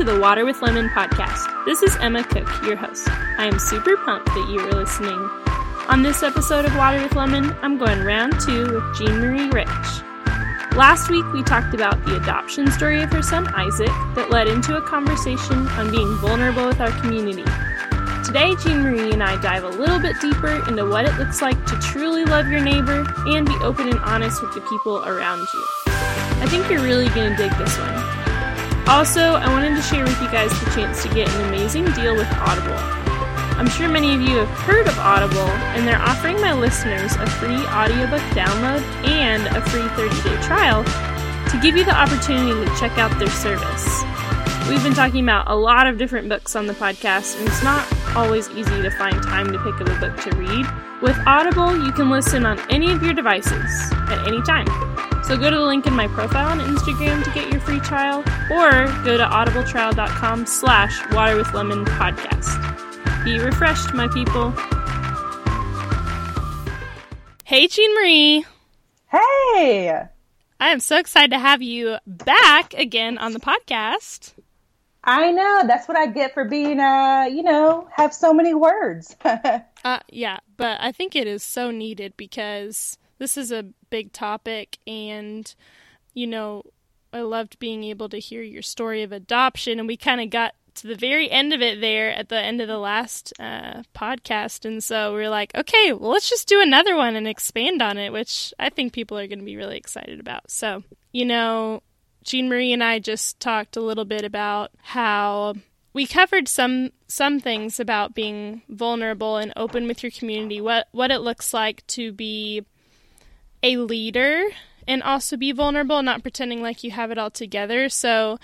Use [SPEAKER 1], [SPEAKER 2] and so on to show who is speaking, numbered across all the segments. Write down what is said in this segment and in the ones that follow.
[SPEAKER 1] to the Water with Lemon podcast. This is Emma Cook, your host. I am super pumped that you are listening. On this episode of Water with Lemon, I'm going round two with Jean Marie Rich. Last week, we talked about the adoption story of her son Isaac that led into a conversation on being vulnerable with our community. Today, Jean Marie and I dive a little bit deeper into what it looks like to truly love your neighbor and be open and honest with the people around you. I think you're really going to dig this one. Also, I wanted to share with you guys the chance to get an amazing deal with Audible. I'm sure many of you have heard of Audible, and they're offering my listeners a free audiobook download and a free 30 day trial to give you the opportunity to check out their service. We've been talking about a lot of different books on the podcast, and it's not always easy to find time to pick up a book to read. With Audible, you can listen on any of your devices at any time. So go to the link in my profile on Instagram to get your free trial, or go to audibletrial.com slash water with lemon podcast. Be refreshed, my people. Hey, Jean Marie.
[SPEAKER 2] Hey.
[SPEAKER 1] I am so excited to have you back again on the podcast.
[SPEAKER 2] I know. That's what I get for being, uh, you know, have so many words.
[SPEAKER 1] uh, yeah, but I think it is so needed because this is a big topic and you know i loved being able to hear your story of adoption and we kind of got to the very end of it there at the end of the last uh, podcast and so we are like okay well let's just do another one and expand on it which i think people are going to be really excited about. So you know jean marie and i just talked a little bit about how we covered some some things about being vulnerable and open with your community what what it looks like to be a leader and also be vulnerable, not pretending like you have it all together. So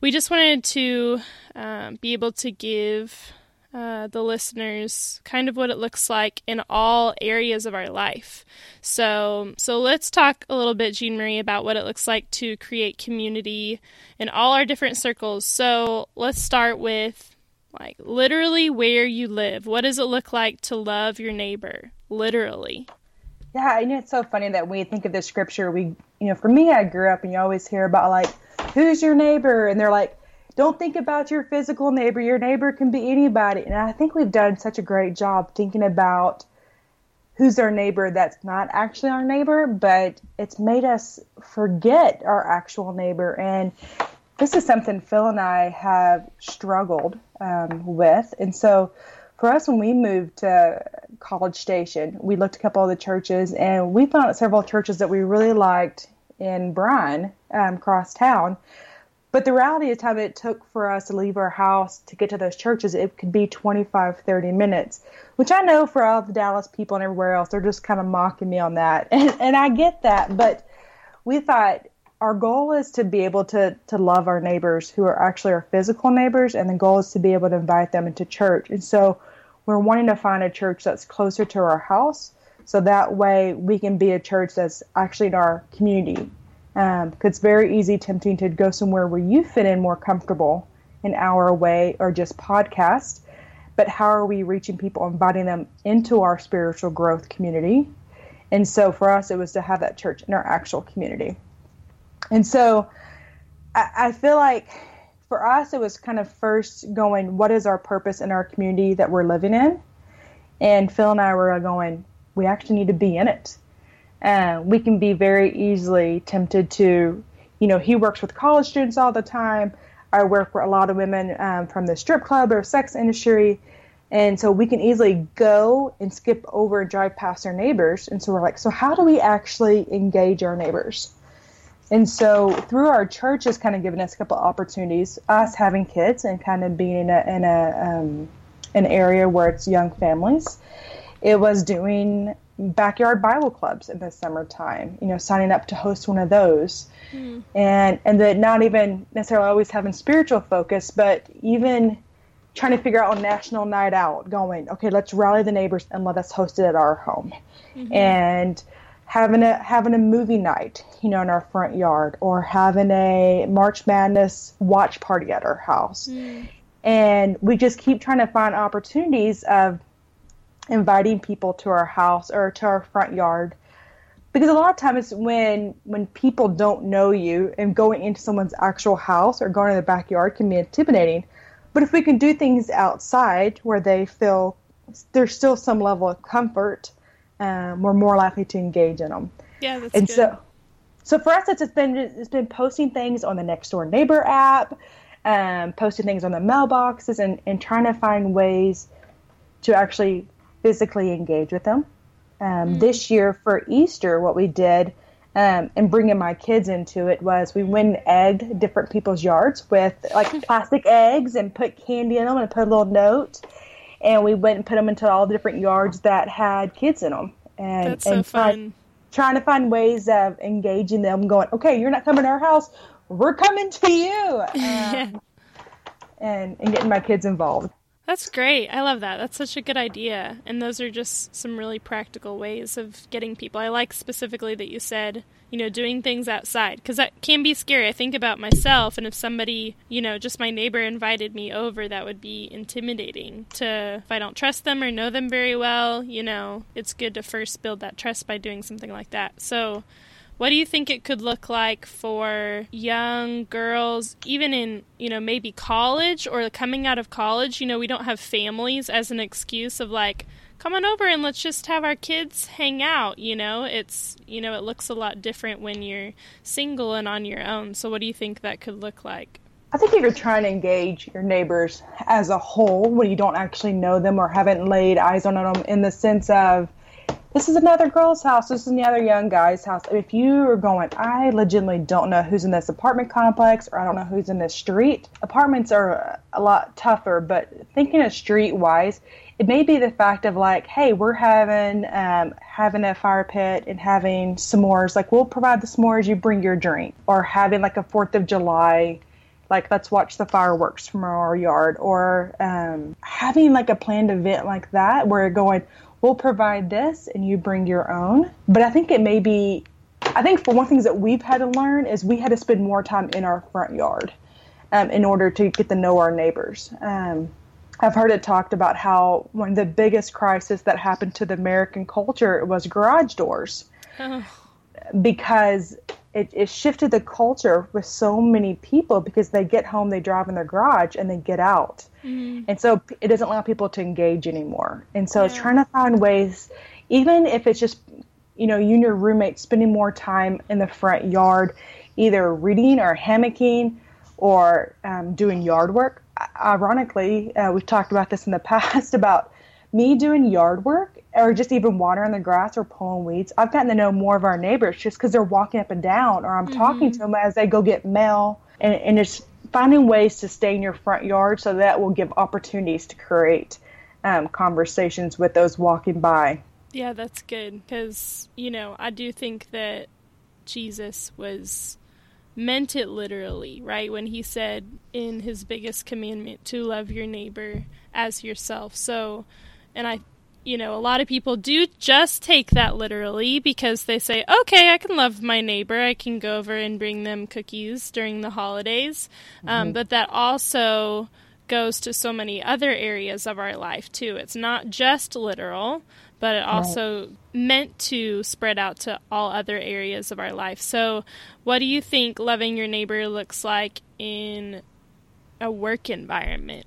[SPEAKER 1] we just wanted to um, be able to give uh, the listeners kind of what it looks like in all areas of our life. So, so let's talk a little bit, Jean Marie, about what it looks like to create community in all our different circles. So let's start with like literally where you live. What does it look like to love your neighbor? Literally.
[SPEAKER 2] Yeah, know it's so funny that when you think of the scripture, we, you know, for me, I grew up and you always hear about like, who's your neighbor? And they're like, don't think about your physical neighbor. Your neighbor can be anybody. And I think we've done such a great job thinking about who's our neighbor that's not actually our neighbor, but it's made us forget our actual neighbor. And this is something Phil and I have struggled um, with. And so for us, when we moved to College Station, we looked a couple of the churches, and we found several churches that we really liked in Bryan, um, cross town. But the reality is, time it took for us to leave our house to get to those churches, it could be 25, 30 minutes, which I know for all the Dallas people and everywhere else, they're just kind of mocking me on that. And, and I get that. But we thought our goal is to be able to, to love our neighbors who are actually our physical neighbors, and the goal is to be able to invite them into church. And so we're wanting to find a church that's closer to our house so that way we can be a church that's actually in our community. Um, it's very easy, tempting to go somewhere where you fit in more comfortable, an hour away, or just podcast. But how are we reaching people, inviting them into our spiritual growth community? And so for us, it was to have that church in our actual community. And so I, I feel like for us, it was kind of first going, what is our purpose in our community that we're living in? And Phil and I were going, we actually need to be in it. And we can be very easily tempted to, you know, he works with college students all the time. I work with a lot of women um, from the strip club or sex industry. And so we can easily go and skip over and drive past our neighbors. And so we're like, so how do we actually engage our neighbors? And so through our church has kind of given us a couple opportunities, us having kids and kind of being in a, in a um, an area where it's young families. It was doing backyard Bible clubs in the summertime, you know, signing up to host one of those. Mm. And and that not even necessarily always having spiritual focus, but even trying to figure out a national night out, going, okay, let's rally the neighbors and let us host it at our home. Mm-hmm. And having a having a movie night, you know, in our front yard, or having a March Madness watch party at our house. Mm. And we just keep trying to find opportunities of inviting people to our house or to our front yard because a lot of times when when people don't know you and going into someone's actual house or going to the backyard can be intimidating but if we can do things outside where they feel there's still some level of comfort um, we're more likely to engage in them
[SPEAKER 1] yeah that's
[SPEAKER 2] and
[SPEAKER 1] good.
[SPEAKER 2] so so for us it's been it's been posting things on the next door neighbor app um, posting things on the mailboxes and, and trying to find ways to actually physically engage with them um, This year for Easter, what we did um, and bringing my kids into it was we went and egged different people's yards with like plastic eggs and put candy in them and put a little note. And we went and put them into all the different yards that had kids in them. And,
[SPEAKER 1] That's so
[SPEAKER 2] and try-
[SPEAKER 1] fun.
[SPEAKER 2] trying to find ways of engaging them, going, okay, you're not coming to our house, we're coming to you. Um, and, and getting my kids involved.
[SPEAKER 1] That's great. I love that. That's such a good idea. And those are just some really practical ways of getting people. I like specifically that you said, you know, doing things outside because that can be scary. I think about myself, and if somebody, you know, just my neighbor invited me over, that would be intimidating to, if I don't trust them or know them very well, you know, it's good to first build that trust by doing something like that. So, what do you think it could look like for young girls, even in, you know, maybe college or coming out of college? You know, we don't have families as an excuse of like, come on over and let's just have our kids hang out. You know, it's, you know, it looks a lot different when you're single and on your own. So, what do you think that could look like?
[SPEAKER 2] I think if you're trying to engage your neighbors as a whole, when you don't actually know them or haven't laid eyes on them, in the sense of this is another girl's house, this is another young guy's house. If you are going, I legitimately don't know who's in this apartment complex or I don't know who's in this street. Apartments are a lot tougher, but thinking of street wise, it may be the fact of like, hey, we're having um, having a fire pit and having s'mores. Like we'll provide the s'mores, you bring your drink, or having like a Fourth of July like let's watch the fireworks from our yard or um, having like a planned event like that where you're going we'll provide this and you bring your own but i think it may be i think for one things that we've had to learn is we had to spend more time in our front yard um, in order to get to know our neighbors um, i've heard it talked about how one of the biggest crisis that happened to the american culture was garage doors
[SPEAKER 1] Oh,
[SPEAKER 2] because it, it shifted the culture with so many people because they get home, they drive in their garage, and they get out. And so it doesn't allow people to engage anymore. And so it's trying to find ways, even if it's just, you know, you and your roommate spending more time in the front yard, either reading or hammocking or um, doing yard work. Ironically, uh, we've talked about this in the past about me doing yard work or just even watering the grass or pulling weeds. I've gotten to know more of our neighbors just because they're walking up and down, or I'm talking to them as they go get mail, and, and it's finding ways to stay in your front yard so that will give opportunities to create um, conversations with those walking by.
[SPEAKER 1] Yeah, that's good because, you know, I do think that Jesus was meant it literally, right? When he said in his biggest commandment to love your neighbor as yourself. So, and I, you know, a lot of people do just take that literally because they say, okay, I can love my neighbor. I can go over and bring them cookies during the holidays. Um, but that also goes to so many other areas of our life too. It's not just literal, but it also meant to spread out to all other areas of our life. So, what do you think loving your neighbor looks like in a work environment?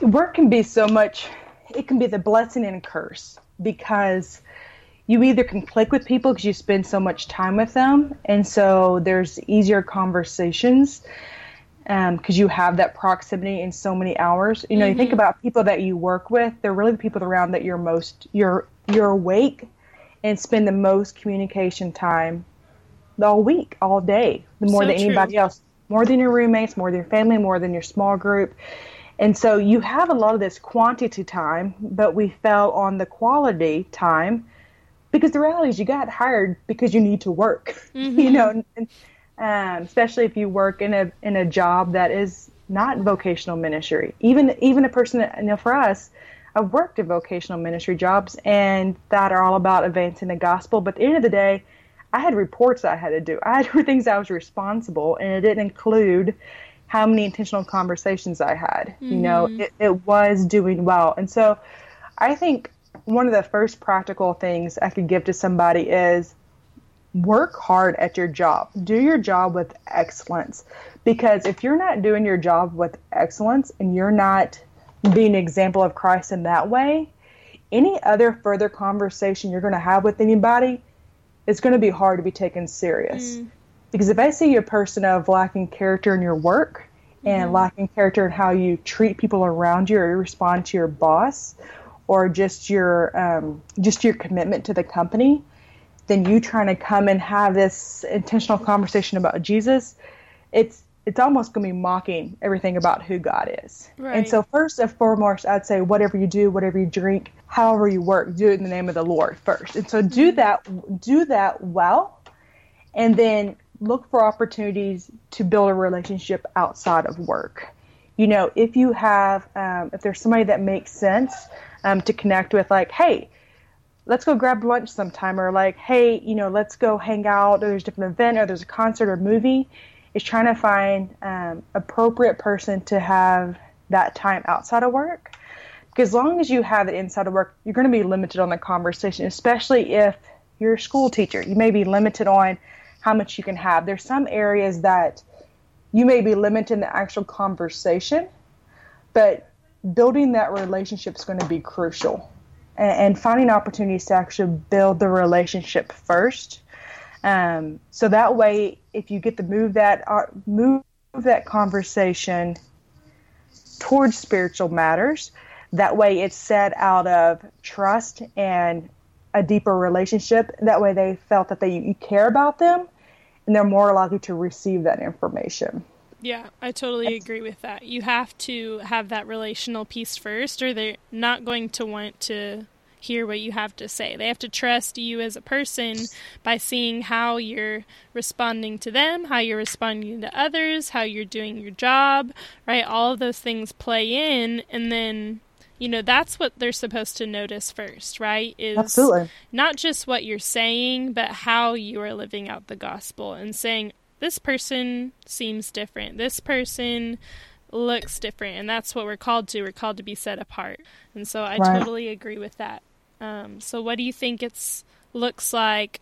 [SPEAKER 2] work can be so much it can be the blessing and curse because you either can click with people because you spend so much time with them and so there's easier conversations because um, you have that proximity in so many hours. You know you think about people that you work with they're really the people around that you're most you're you're awake and spend the most communication time all week all day more
[SPEAKER 1] So
[SPEAKER 2] than
[SPEAKER 1] true.
[SPEAKER 2] anybody else more than your roommates more than your family more than your small group. And so you have a lot of this quantity time, but we fell on the quality time because the reality is you got hired because you need to work, you know, and, um, especially if you work in a in a job that is not vocational ministry. Even even a person, that, you know, for us, I've worked in vocational ministry jobs and that are all about advancing the gospel. But at the end of the day, I had reports I had to do. I had things I was responsible, and it didn't include how many intentional conversations I had. You know, it, it was doing well. And so I think one of the first practical things I could give to somebody is work hard at your job. Do your job with excellence. Because if you're not doing your job with excellence and you're not being an example of Christ in that way, any other further conversation you're going to have with anybody is going to be hard to be taken serious. Mm. Because if I see a person of lacking character in your work and mm-hmm. lacking character in how you treat people around you or you respond to your boss or just your um, just your commitment to the company, then you trying to come and have this intentional conversation about Jesus, it's it's almost going to be mocking everything about who God is. Right. And so, first and foremost, I'd say whatever you do, whatever you drink, however you work, do it in the name of the Lord first. And so, do mm-hmm. that, do that well, and then look for opportunities to build a relationship outside of work. You know, if you have, um, if there's somebody that makes sense um, to connect with, like, hey, let's go grab lunch sometime, or like, hey, you know, let's go hang out, or there's a different event, or there's a concert or movie is trying to find um, appropriate person to have that time outside of work. Because as long as you have it inside of work, you're going to be limited on the conversation, especially if you're a school teacher. You may be limited on how much you can have. There's some areas that you may be limited in the actual conversation, but building that relationship is going to be crucial. And, finding opportunities to actually build the relationship first um, so that way, if you get to move that uh, move that conversation towards spiritual matters, that way it's set out of trust and a deeper relationship. That way, they felt that they you care about them, and they're more likely to receive that information.
[SPEAKER 1] Yeah, I totally agree with that. You have to have that relational piece first, or they're not going to want to hear what you have to say. They have to trust you as a person by seeing how you're responding to them, how you're responding to others, how you're doing your job, right? All of those things play in and then you know that's what they're supposed to notice first right is
[SPEAKER 2] Absolutely.
[SPEAKER 1] not just what you're saying but how you are living out the gospel and saying this person seems different this person looks different and that's what we're called to we're called to be set apart and so i right. totally agree with that um, so, what do you think it's looks like?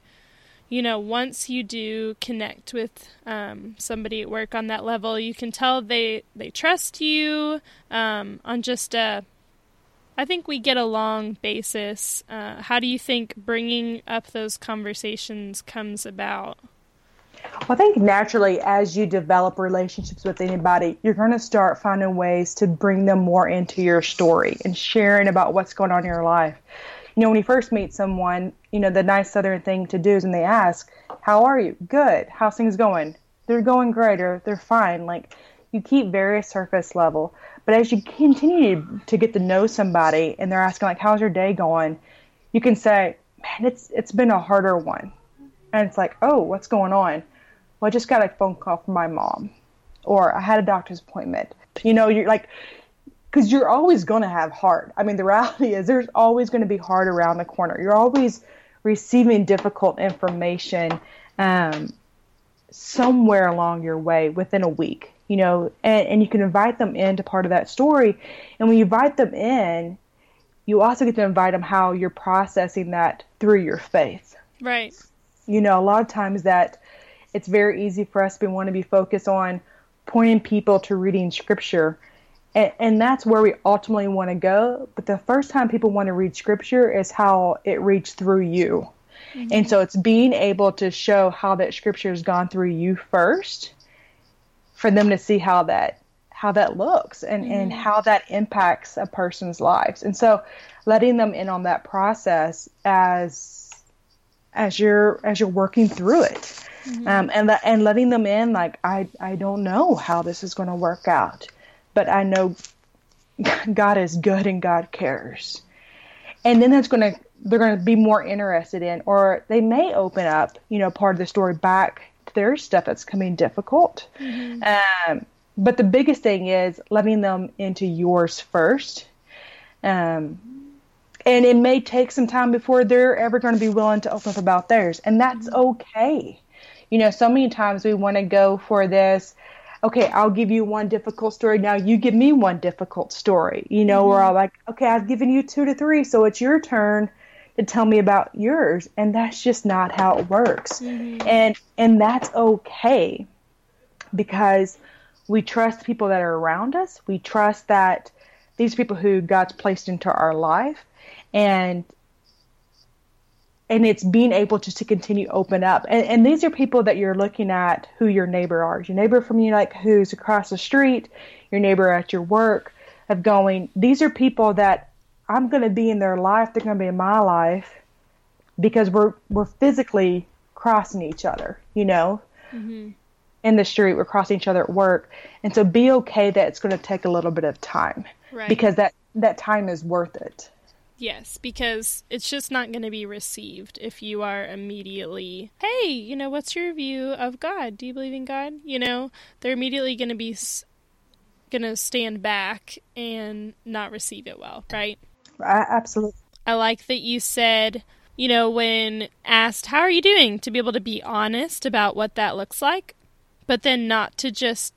[SPEAKER 1] You know, once you do connect with um, somebody at work on that level, you can tell they they trust you um, on just a. I think we get along basis. Uh, how do you think bringing up those conversations comes about?
[SPEAKER 2] I think naturally, as you develop relationships with anybody, you're going to start finding ways to bring them more into your story and sharing about what's going on in your life you know, when you first meet someone, you know, the nice southern thing to do is when they ask, How are you? Good. How's things going? They're going great or they're fine. Like you keep very surface level. But as you continue to get to know somebody and they're asking like, How's your day going? You can say, Man, it's it's been a harder one. And it's like, Oh, what's going on? Well, I just got a phone call from my mom. Or I had a doctor's appointment. You know, you're like because you're always going to have hard. I mean, the reality is there's always going to be hard around the corner. You're always receiving difficult information um, somewhere along your way within a week, you know, and, and you can invite them into part of that story. And when you invite them in, you also get to invite them how you're processing that through your faith.
[SPEAKER 1] Right.
[SPEAKER 2] You know, a lot of times that it's very easy for us to want to be focused on pointing people to reading scripture and, and that's where we ultimately want to go. But the first time people want to read scripture is how it reads through you. Mm-hmm. And so it's being able to show how that scripture has gone through you first for them to see how that how that looks and, mm-hmm. and how that impacts a person's lives. And so letting them in on that process as as you're as you're working through it. Mm-hmm. Um, and the, and letting them in like I I don't know how this is going to work out but I know God is good and God cares. And then that's going to they're going to be more interested in, or they may open up, you know, part of the story back to their stuff that's coming difficult. Mm-hmm. Um, but the biggest thing is letting them into yours first. Um, and it may take some time before they're ever going to be willing to open up about theirs, and that's mm-hmm. okay. You know, so many times we want to go for this okay, I'll give you one difficult story. Now you give me one difficult story. You know, mm-hmm. we're all like, okay, I've given you two to three, so it's your turn to tell me about yours. And that's just not how it works. Mm-hmm. And and that's okay because we trust people that are around us. We trust that these people who God's placed into our life and and it's being able just to continue open up. And, and these are people that you're looking at who your neighbor are. Your neighbor from you, like who's across the street, your neighbor at your work, of going, these are people that I'm going to be in their life. They're going to be in my life because we're we're physically crossing each other. You know, mm-hmm. in the street, we're crossing each other at work, and so be okay that it's going to take a little bit of time right. because that that time is worth it.
[SPEAKER 1] Yes, because it's just not going to be received if you are immediately, hey, you know, what's your view of God? Do you believe in God? You know, they're immediately going to be going to stand back and not receive it well, right?
[SPEAKER 2] Absolutely.
[SPEAKER 1] I like that you said, you know, when asked, How are you doing? to be able to be honest about what that looks like, but then not to just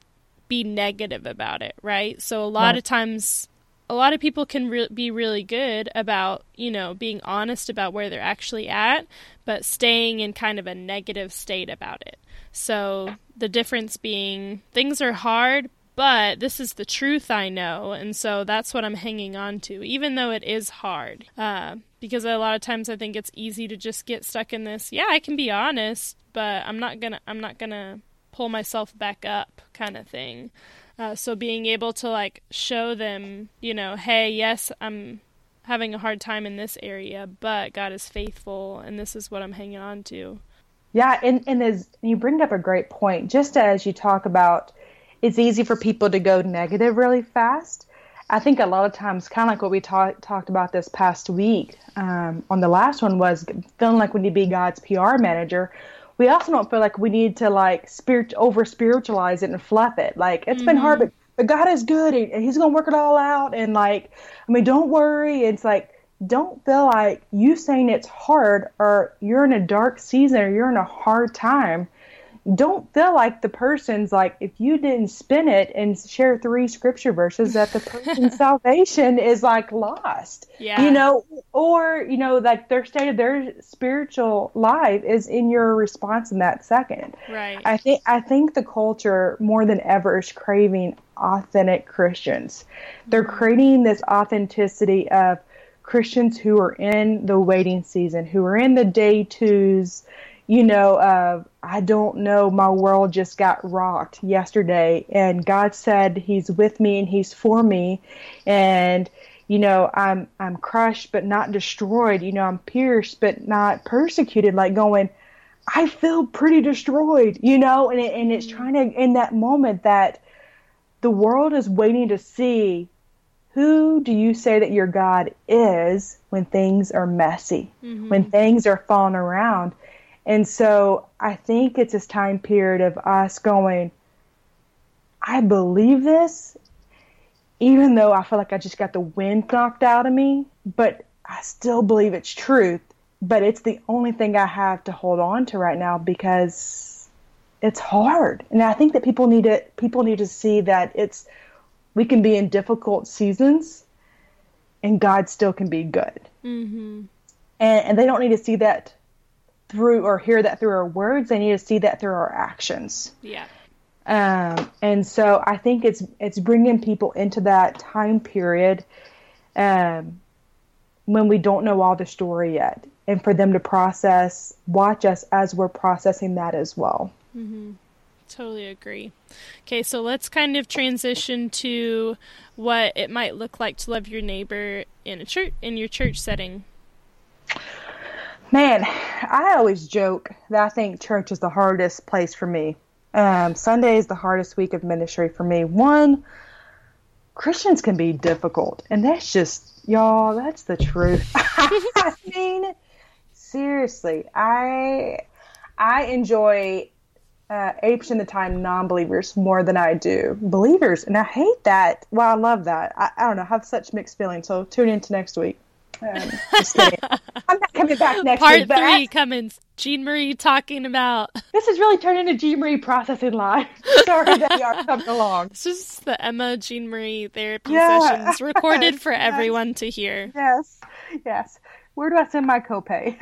[SPEAKER 1] be negative about it, right? So a lot right. of times, a lot of people can re- be really good about, you know, being honest about where they're actually at, but staying in kind of a negative state about it. So the difference being things are hard, but this is the truth I know, and so that's what I'm hanging on to, even though it is hard. Uh, because a lot of times I think it's easy to just get stuck in this. Yeah, I can be honest, but I'm not gonna. I'm not gonna pull myself back up, kind of thing. Uh, so being able to like show them, you know, hey, yes, I'm having a hard time in this area, but God is faithful, and this is what I'm hanging on to.
[SPEAKER 2] Yeah, and and as you bring up a great point, just as you talk about it's easy for people to go negative really fast. I think a lot of times, kind of like what we talk, talked about this past week um, on the last one, was feeling like we need to be God's PR manager. We also don't feel like we need to like spirit over spiritualize it and fluff it. Like it's mm-hmm. been hard, but, but God is good and He's gonna work it all out. And like, I mean, don't worry. It's like don't feel like you saying it's hard or you're in a dark season or you're in a hard time don't feel like the person's like if you didn't spin it and share three scripture verses that the person's salvation is like lost. Yeah. you know or you know like their state of their spiritual life is in your response in that second.
[SPEAKER 1] Right. I
[SPEAKER 2] think i think the culture more than ever is craving authentic christians. They're mm-hmm. creating this authenticity of christians who are in the waiting season who are in the day twos you know, uh, I don't know, my world just got rocked yesterday, and God said He's with me and He's for me, and you know, I'm I'm crushed but not destroyed. You know, I'm pierced but not persecuted. Like going, I feel pretty destroyed. You know, and it, and it's trying to in that moment that the world is waiting to see who do you say that your God is when things are messy, mm-hmm. when things are falling around. And so I think it's this time period of us going, I believe this, even though I feel like I just got the wind knocked out of me, but I still believe it's truth. But it's the only thing I have to hold on to right now because it's hard. And I think that people need to people need to see that it's we can be in difficult seasons and God still can be good. Mm-hmm. And, and they don't need to see that through or hear that through our words. They need to see that through our actions.
[SPEAKER 1] Yeah.
[SPEAKER 2] Um, and so I think it's it's bringing people into that time period um, when we don't know all the story yet, and for them to process, watch us as we're processing that as well.
[SPEAKER 1] Mm-hmm. Totally agree. Okay, so let's kind of transition to what it might look like to love your neighbor in a church in your church setting.
[SPEAKER 2] Man, I always joke that I think church is the hardest place for me. Um, Sunday is the hardest week of ministry for me. One, Christians can be difficult, and that's just y'all. That's the truth. I mean, seriously, I I enjoy uh, apes in the time non-believers more than I do believers, and I hate that. Well, I love that. I, I don't know. I have such mixed feelings. So tune in to next week. Um, I'm not coming back next
[SPEAKER 1] Part
[SPEAKER 2] week.
[SPEAKER 1] Part three coming Jean Marie talking about?
[SPEAKER 2] This is really turning into Jean Marie processing live. Sorry that we are coming along.
[SPEAKER 1] This is the Emma Jean Marie therapy yeah. sessions recorded for yes. everyone to hear.
[SPEAKER 2] Yes, yes. Where do I send my copay?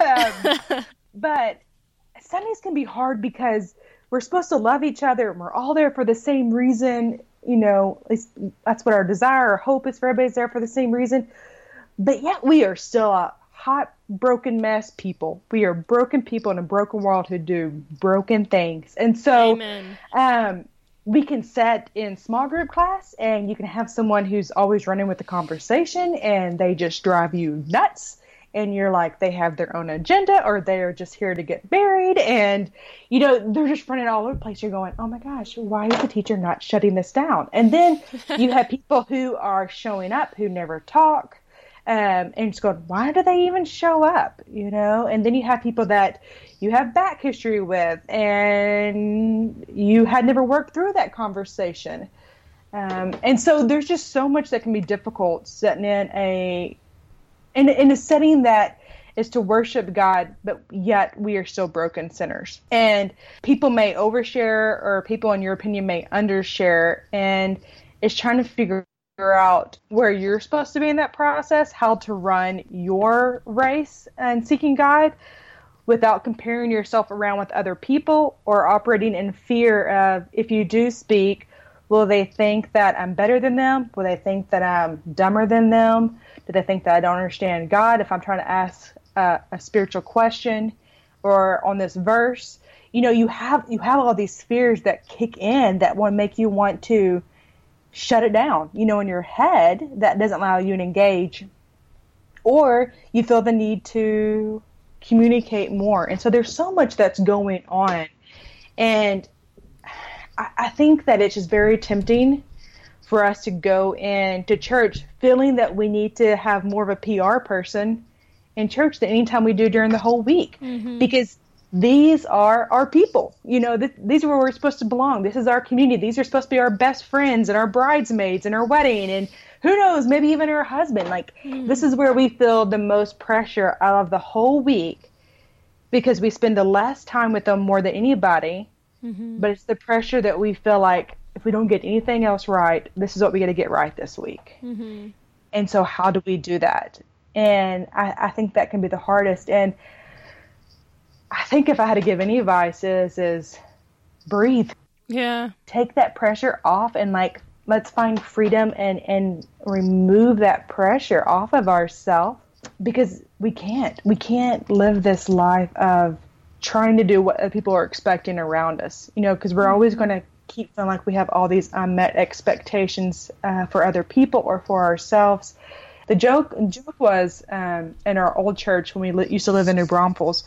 [SPEAKER 2] um, but Sundays can be hard because we're supposed to love each other and we're all there for the same reason. You know, at least that's what our desire or hope is for everybody's there for the same reason. But yet we are still a hot, broken mess people. We are broken people in a broken world who do broken things. And so um, we can set in small group class and you can have someone who's always running with the conversation and they just drive you nuts. And you're like they have their own agenda or they're just here to get buried and you know they're just running all over the place. You're going oh my gosh why is the teacher not shutting this down? And then you have people who are showing up who never talk um, and just going why do they even show up? You know? And then you have people that you have back history with and you had never worked through that conversation. Um, and so there's just so much that can be difficult setting in a in, in a setting that is to worship God, but yet we are still broken sinners. And people may overshare, or people, in your opinion, may undershare, and it's trying to figure out where you're supposed to be in that process, how to run your race and seeking God without comparing yourself around with other people or operating in fear of if you do speak, will they think that I'm better than them? Will they think that I'm dumber than them? Do they think that I don't understand God if I'm trying to ask a spiritual question or on this verse? You know, you have you have all these fears that kick in that want to make you want to shut it down. You know, in your head that doesn't allow you to engage, or you feel the need to communicate more. And so there's so much that's going on, and I, I think that it's just very tempting for us to go into church feeling that we need to have more of a PR person in church than anytime we do during the whole week mm-hmm. because these are our people. You know, th- these are where we're supposed to belong. This is our community. These are supposed to be our best friends and our bridesmaids and our wedding and who knows, maybe even her husband. Like, mm-hmm. this is where we feel the most pressure out of the whole week because we spend the less time with them more than anybody. Mm-hmm. But it's the pressure that we feel like if we don't get anything else right, this is what we got to get right this week. Mm-hmm. And so, how do we do that? And I, I, think that can be the hardest. And I think if I had to give any advice, is is breathe.
[SPEAKER 1] Yeah.
[SPEAKER 2] Take that pressure off and like let's find freedom and and remove that pressure off of ourselves because we can't we can't live this life of trying to do what people are expecting around us you know because we're always mm-hmm. going to keep feeling like we have all these unmet expectations uh, for other people or for ourselves. The joke joke was um, in our old church when we li- used to live in New Braunfels.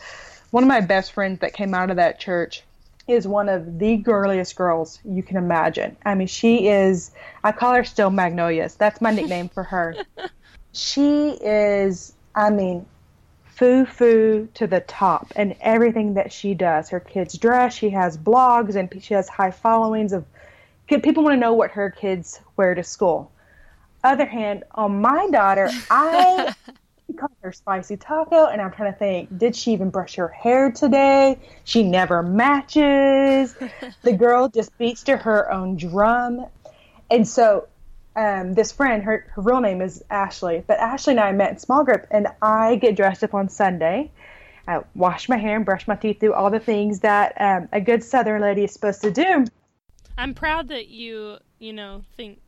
[SPEAKER 2] One of my best friends that came out of that church is one of the girliest girls you can imagine. I mean, she is. I call her Steel Magnolias. That's my nickname for her. She is. I mean, foo foo to the top and everything that she does. Her kids dress, she has blogs, and she has high followings of people want to know what her kids wear to school. Other hand, on my daughter, I call her spicy taco, and I'm trying to think, did she even brush her hair today? She never matches. the girl just beats to her own drum. And so um, this friend, her, her real name is Ashley, but Ashley and I met in small group, and I get dressed up on Sunday. I wash my hair and brush my teeth, do all the things that um, a good Southern lady is supposed to do.
[SPEAKER 1] I'm proud that you, you know, think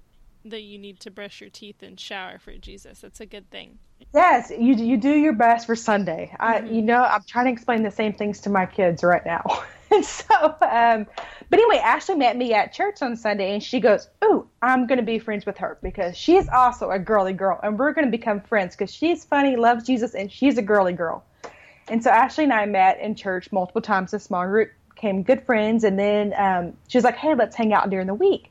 [SPEAKER 1] that you need to brush your teeth and shower for Jesus. That's a good thing.
[SPEAKER 2] Yes, you you do your best for Sunday. I, mm-hmm. you know, I'm trying to explain the same things to my kids right now. And so, um, but anyway, Ashley met me at church on Sunday, and she goes, "Ooh, I'm going to be friends with her because she's also a girly girl, and we're going to become friends because she's funny, loves Jesus, and she's a girly girl." And so Ashley and I met in church multiple times. A small group became good friends, and then um, she was like, "Hey, let's hang out during the week."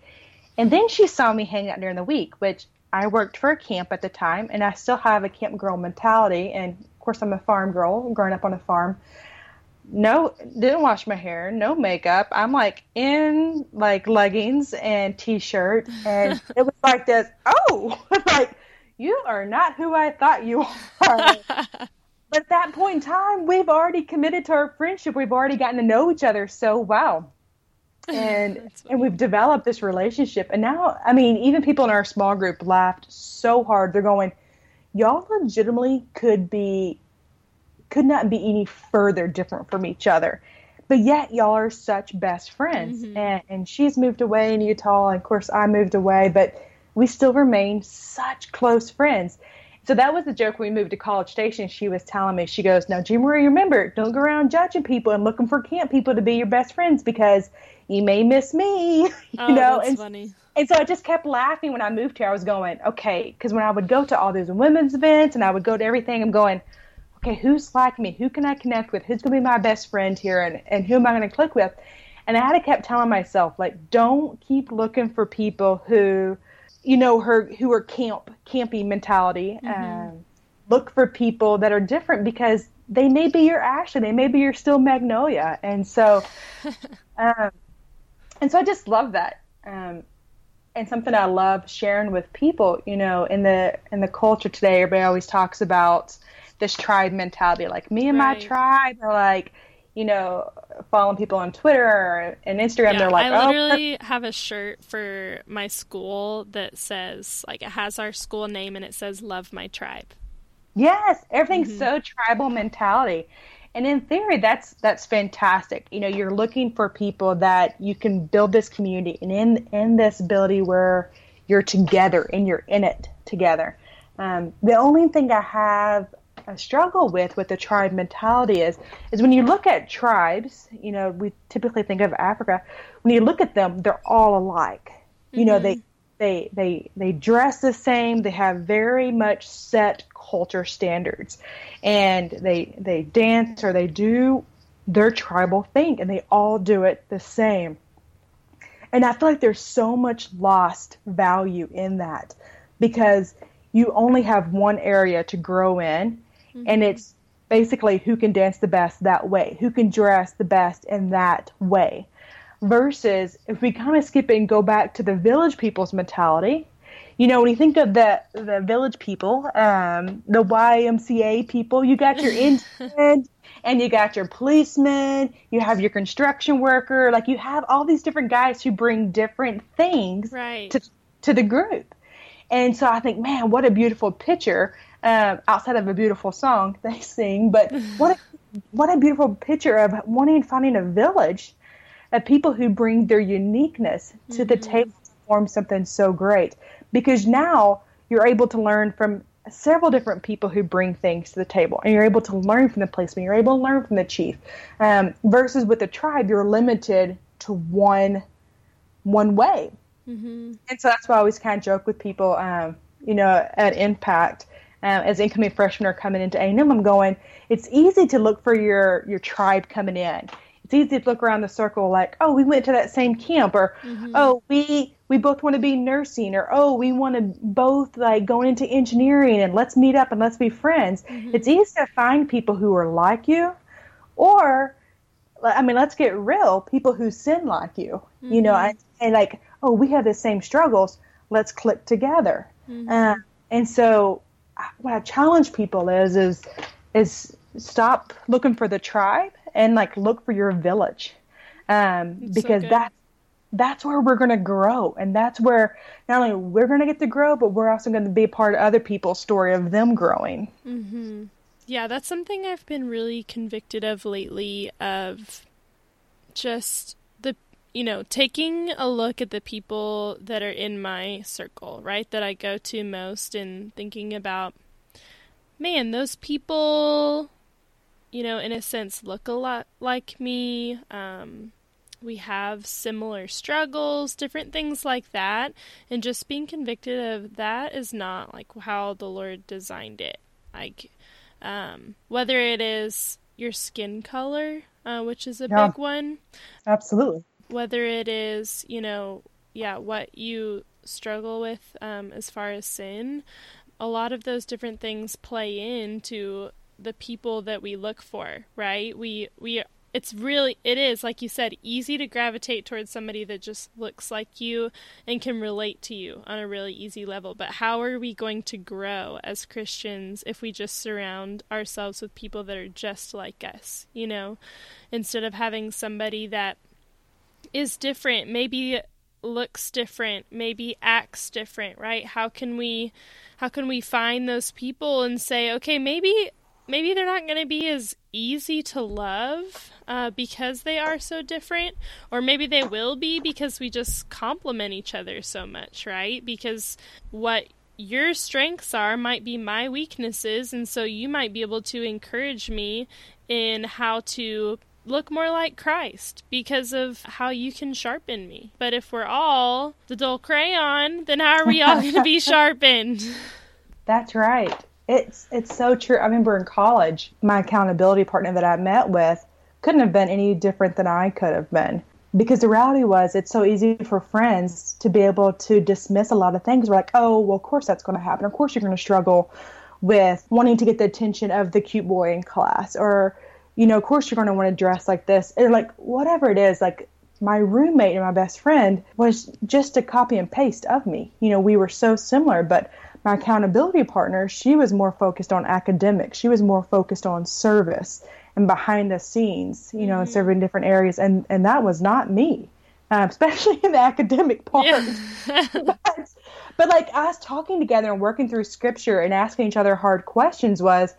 [SPEAKER 2] And then she saw me hang out during the week, which I worked for a camp at the time, and I still have a camp girl mentality. And of course, I'm a farm girl, growing up on a farm no didn't wash my hair no makeup i'm like in like leggings and t-shirt and it was like this oh like you are not who i thought you are but at that point in time, we've already committed to our friendship. We've already gotten to know each other so well. And and we've developed this relationship. And now, I mean, even people in our small group laughed so hard. They're going, Y'all legitimately could be could not be any further different from each other. But yet y'all are such best friends. Mm-hmm. And and she's moved away in Utah, and of course I moved away, but we still remain such close friends. So that was the joke when we moved to College Station. She was telling me, she goes, Now, Jean Marie, remember, don't go around judging people and looking for camp people to be your best friends because you may miss me. you
[SPEAKER 1] oh,
[SPEAKER 2] know,
[SPEAKER 1] that's
[SPEAKER 2] and,
[SPEAKER 1] funny.
[SPEAKER 2] and so I just kept laughing when I moved here. I was going, okay, because when I would go to all these women's events and I would go to everything, I'm going, okay, who's like me? Who can I connect with? Who's going to be my best friend here? And, and who am I going to click with? And I had to kept telling myself, like, don't keep looking for people who – you know her who are camp campy mentality mm-hmm. um, look for people that are different because they may be your Ashley, they may be your Steel Magnolia, and so, um, and so I just love that, um, and something I love sharing with people. You know, in the in the culture today, everybody always talks about this tribe mentality, like me and right. my tribe are like you know, following people on Twitter and Instagram,
[SPEAKER 1] yeah,
[SPEAKER 2] they're like,
[SPEAKER 1] I literally oh. have a shirt for my school that says, like, it has our school name and it says, Love My Tribe.
[SPEAKER 2] Yes, everything's mm-hmm. so tribal mentality. And in theory, that's that's fantastic. You know, you're looking for people that you can build this community, and in in this ability where you're together and you're in it together. Um, the only thing I have a struggle with with the tribe mentality is is when you look at tribes, you know, we typically think of Africa. When you look at them, they're all alike. Mm-hmm. You know, they mm-hmm. they they they dress the same. They have very much set culture standards, and they they dance or they do their tribal thing, and they all do it the same. And I feel like there's so much lost value in that because you only have one area to grow in Mm-hmm. And it's basically who can dance the best that way, who can dress the best in that way. Versus if we kind of skip it and go back to the village people's mentality, you know, when you think of the the village people, um, the YMCA people, you got your intern and you got your policeman, you have your construction worker, like you have all these different guys who bring different things
[SPEAKER 1] right.
[SPEAKER 2] to to the group. And so I think, man, what a beautiful picture um, outside of a beautiful song they sing. But what a, what a beautiful picture of wanting and finding a village of people who bring their uniqueness to mm-hmm. the table to form something so great. Because now you're able to learn from several different people who bring things to the table, and you're able to learn from the policeman. You're able to learn from the chief. Um, versus with the tribe, you're limited to one one way. Mm-hmm. And so that's why I always kind of joke with people, um, you know, at Impact um, as incoming freshmen are coming into A&M, I'm going, it's easy to look for your, your tribe coming in. It's easy to look around the circle like, oh, we went to that same camp, or mm-hmm. oh, we we both want to be nursing, or oh, we want to both like going into engineering, and let's meet up and let's be friends. Mm-hmm. It's easy to find people who are like you, or I mean, let's get real, people who sin like you. Mm-hmm. You know, and, mm-hmm. and, like, oh, we have the same struggles. Let's click together. Mm-hmm. Uh, and so what I challenge people is is is stop looking for the tribe and like look for your village, um, because so that that's where we're going to grow, and that's where not only we're going to get to grow, but we're also going to be a part of other people's story of them growing.
[SPEAKER 1] Mm-hmm. Yeah, that's something I've been really convicted of lately. Of just the you know, taking a look at the people that are in my circle, right, that I go to most, and thinking about, man, those people, you know, in a sense, look a lot like me. Um, we have similar struggles, different things like that, and just being convicted of that is not like how the Lord designed it. Like, um, whether it is your skin color, uh, which is a yeah, big one.
[SPEAKER 2] Absolutely
[SPEAKER 1] whether it is, you know, yeah, what you struggle with um, as far as sin, a lot of those different things play into the people that we look for, right? We we it's really it is like you said easy to gravitate towards somebody that just looks like you and can relate to you on a really easy level. But how are we going to grow as christians if we just surround ourselves with people that are just like us you know? Instead of having somebody that is different maybe looks different maybe acts different right? How can we how can we find those people and say okay maybe maybe they're not going to be as easy to love uh, because they are so different, or maybe they will be because we just complement each other so much, right? Because what your strengths are might be my weaknesses, and so you might be able to encourage me in how to look more like Christ because of how you can sharpen me. But if we're all the dull crayon, then how are we all going to be sharpened?
[SPEAKER 2] That's right. It's it's so true. I remember in college, my accountability partner that I met with couldn't have been any different than I could have been. Because the reality was, it's so easy for friends to be able to dismiss a lot of things. We're like, oh, well, of course that's going to happen. Of course you're going to struggle with wanting to get the attention of the cute boy in class, or you know, of course you're going to want to dress like this, or like whatever it is. Like my roommate and my best friend was just a copy and paste of me. You know, we were so similar, but my accountability partner, she was more focused on academics. She was more focused on service and behind the scenes, you know, mm-hmm. in serving different areas. And, and that was not me, uh, especially in the academic part. Yeah. but, but like us talking together and working through scripture and asking each other hard questions was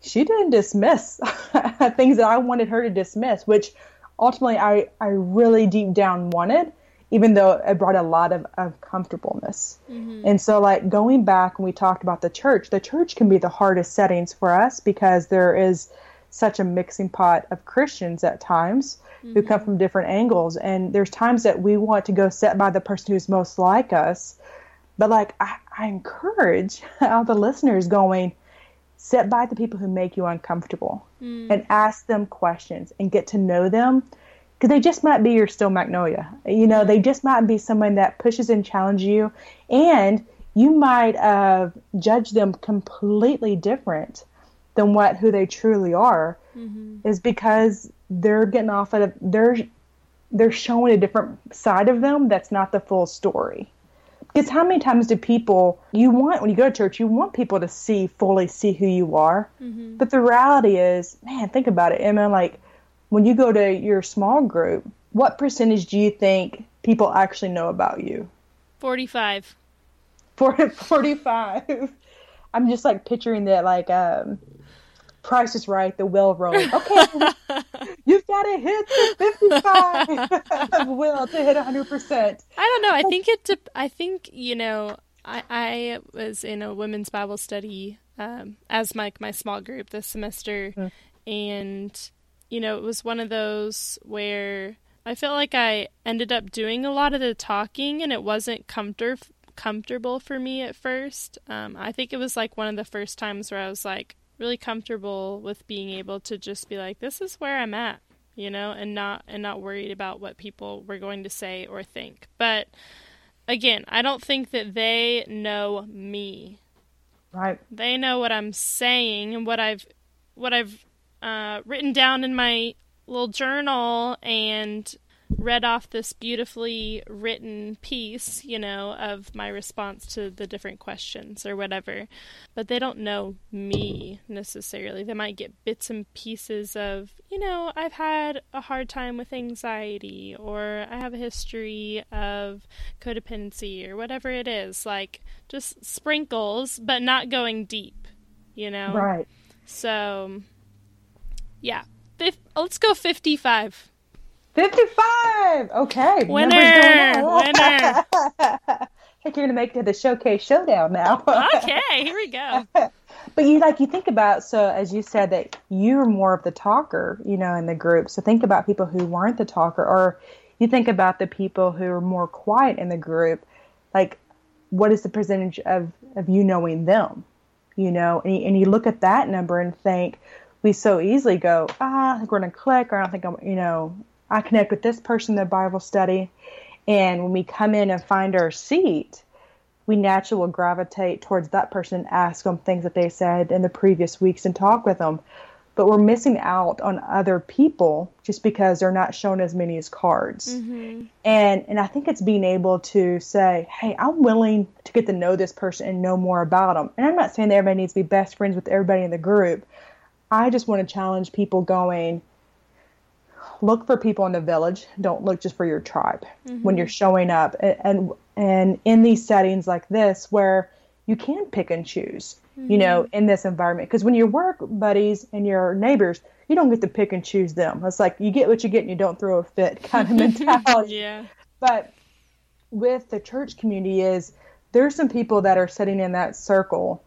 [SPEAKER 2] she didn't dismiss things that I wanted her to dismiss, which ultimately I, I really deep down wanted even though it brought a lot of, of comfortableness. Mm-hmm. And so, like going back when we talked about the church, the church can be the hardest settings for us because there is such a mixing pot of Christians at times mm-hmm. who come mm-hmm. from different angles. And there's times that we want to go sit by the person who's most like us. But, like, I, I encourage all the listeners going, sit by the people who make you uncomfortable mm. and ask them questions and get to know them because they just might be your Steel Magnolia. You know, they just might be someone that pushes and challenges you, and you might uh, judge them completely different than what who they truly are, mm-hmm. is because they're getting off of they're they're showing a different side of them that's not the full story. Because how many times do people you want when you go to church you want people to see fully see who you are, mm-hmm. but the reality is, man, think about it, Emma. Like when you go to your small group, what percentage do you think people actually know about you?
[SPEAKER 1] 45.
[SPEAKER 2] 45. I'm just like picturing that, like, um, Price is Right, the will rolling. Okay, you've got to hit the 55 will to hit 100%.
[SPEAKER 1] I don't know. I think it, de- I think, you know, I, I was in a women's Bible study um, as my, my small group this semester, mm. and you know, it was one of those where I felt like I ended up doing a lot of the talking and it wasn't comfort- comfortable for me at first. Um, I think it was like one of the first times where I was like really comfortable with being able to just be like, this is where I'm at, you know, and not and not worried about what people were going to say or think. But again, I don't think that they know me.
[SPEAKER 2] Right.
[SPEAKER 1] They know what I'm saying and what I've what I've uh, written down in my little journal and read off this beautifully written piece, you know, of my response to the different questions or whatever. But they don't know me necessarily. They might get bits and pieces of, you know, I've had a hard time with anxiety or I have a history of codependency or whatever it is. Like just sprinkles, but not going deep, you know?
[SPEAKER 2] Right.
[SPEAKER 1] So yeah. Fif- let's go 55.
[SPEAKER 2] 55! Okay.
[SPEAKER 1] Winner! Winner!
[SPEAKER 2] I think you're going to make it to the showcase showdown now.
[SPEAKER 1] okay, here we go.
[SPEAKER 2] but you like you think about so as you said that you're more of the talker, you know, in the group. So think about people who weren't the talker or you think about the people who are more quiet in the group. Like what is the percentage of of you knowing them? You know, and you, and you look at that number and think, we so easily go, ah, I think we're going to click, or I don't think I'm, you know, I connect with this person in the Bible study. And when we come in and find our seat, we naturally will gravitate towards that person and ask them things that they said in the previous weeks and talk with them. but we're missing out on other people just because they're not shown as many as cards.
[SPEAKER 1] Mm-hmm.
[SPEAKER 2] And and I think it's being able to say, "Hey, I'm willing to get to know this person and know more about them." And I'm not saying that everybody needs to be best friends with everybody in the group. I just want to challenge people going look for people in the village. Don't look just for your tribe when you're showing up. And, and and in these settings like this where you can pick and choose you know, in this environment. Because when your work buddies and your neighbors, you don't get to pick and choose them. It's like you get what you get and you don't throw a fit kind of mentality.
[SPEAKER 1] yeah.
[SPEAKER 2] But with the church community is there's some people that are sitting in that circle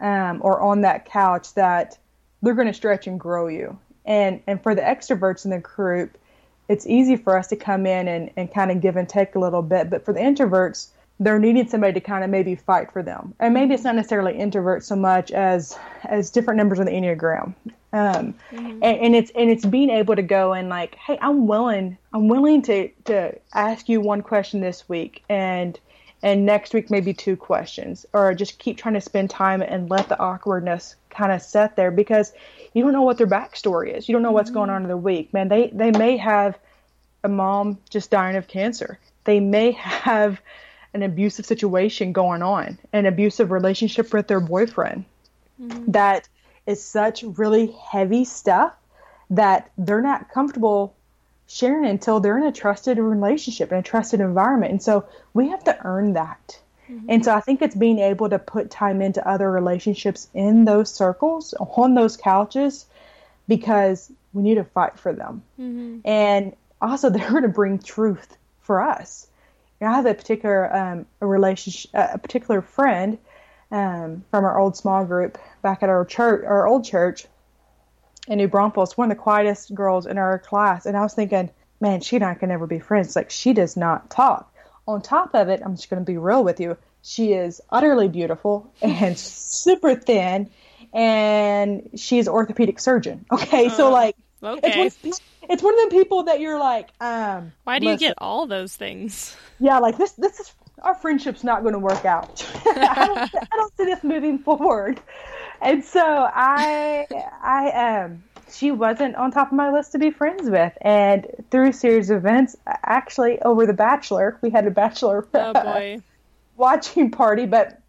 [SPEAKER 2] um, or on that couch that they're going to stretch and grow you. And and for the extroverts in the group, it's easy for us to come in and, and kind of give and take a little bit. But for the introverts, they're needing somebody to kind of maybe fight for them. And maybe it's not necessarily introverts so much as as different numbers on the Enneagram. Um, and, and it's and it's being able to go and like, hey, I'm willing, I'm willing to to ask you one question this week, and and next week maybe two questions, or just keep trying to spend time and let the awkwardness kind of set there because you don't know what their backstory is. You don't know what's going mm-hmm. on in their week, man. They they may have a mom just dying of cancer. They may have an abusive situation going on, an abusive relationship with their boyfriend mm-hmm. that is such really heavy stuff that they're not comfortable sharing until they're in a trusted relationship in a trusted environment. And so we have to earn that. And so I think it's being able to put time into other relationships in those circles, on those couches, because we need to fight for them. And also, they're going to bring truth for us. You know, I have a particular um, a relationship, a particular friend um, from our old small group back at our church, our old church in New Braunfels, one of the quietest girls in our class. And I was thinking, man, she and I can never be friends. Like, she does not talk. On top of it, I'm just going to be real with you. She is utterly beautiful and super thin, and she's orthopedic surgeon. Okay, so
[SPEAKER 1] Oh,
[SPEAKER 2] like,
[SPEAKER 1] Okay.
[SPEAKER 2] it's one, of, it's one of the people that you're like, um,
[SPEAKER 1] Why do you get all those things?
[SPEAKER 2] yeah, like this, this is our friendship's not going to work out. I, don't, I don't see this moving forward. And so I, I, um, she wasn't on top of my list to be friends with. And through a series of events, actually over The Bachelor, we had a Bachelor
[SPEAKER 1] Oh boy.
[SPEAKER 2] watching party, but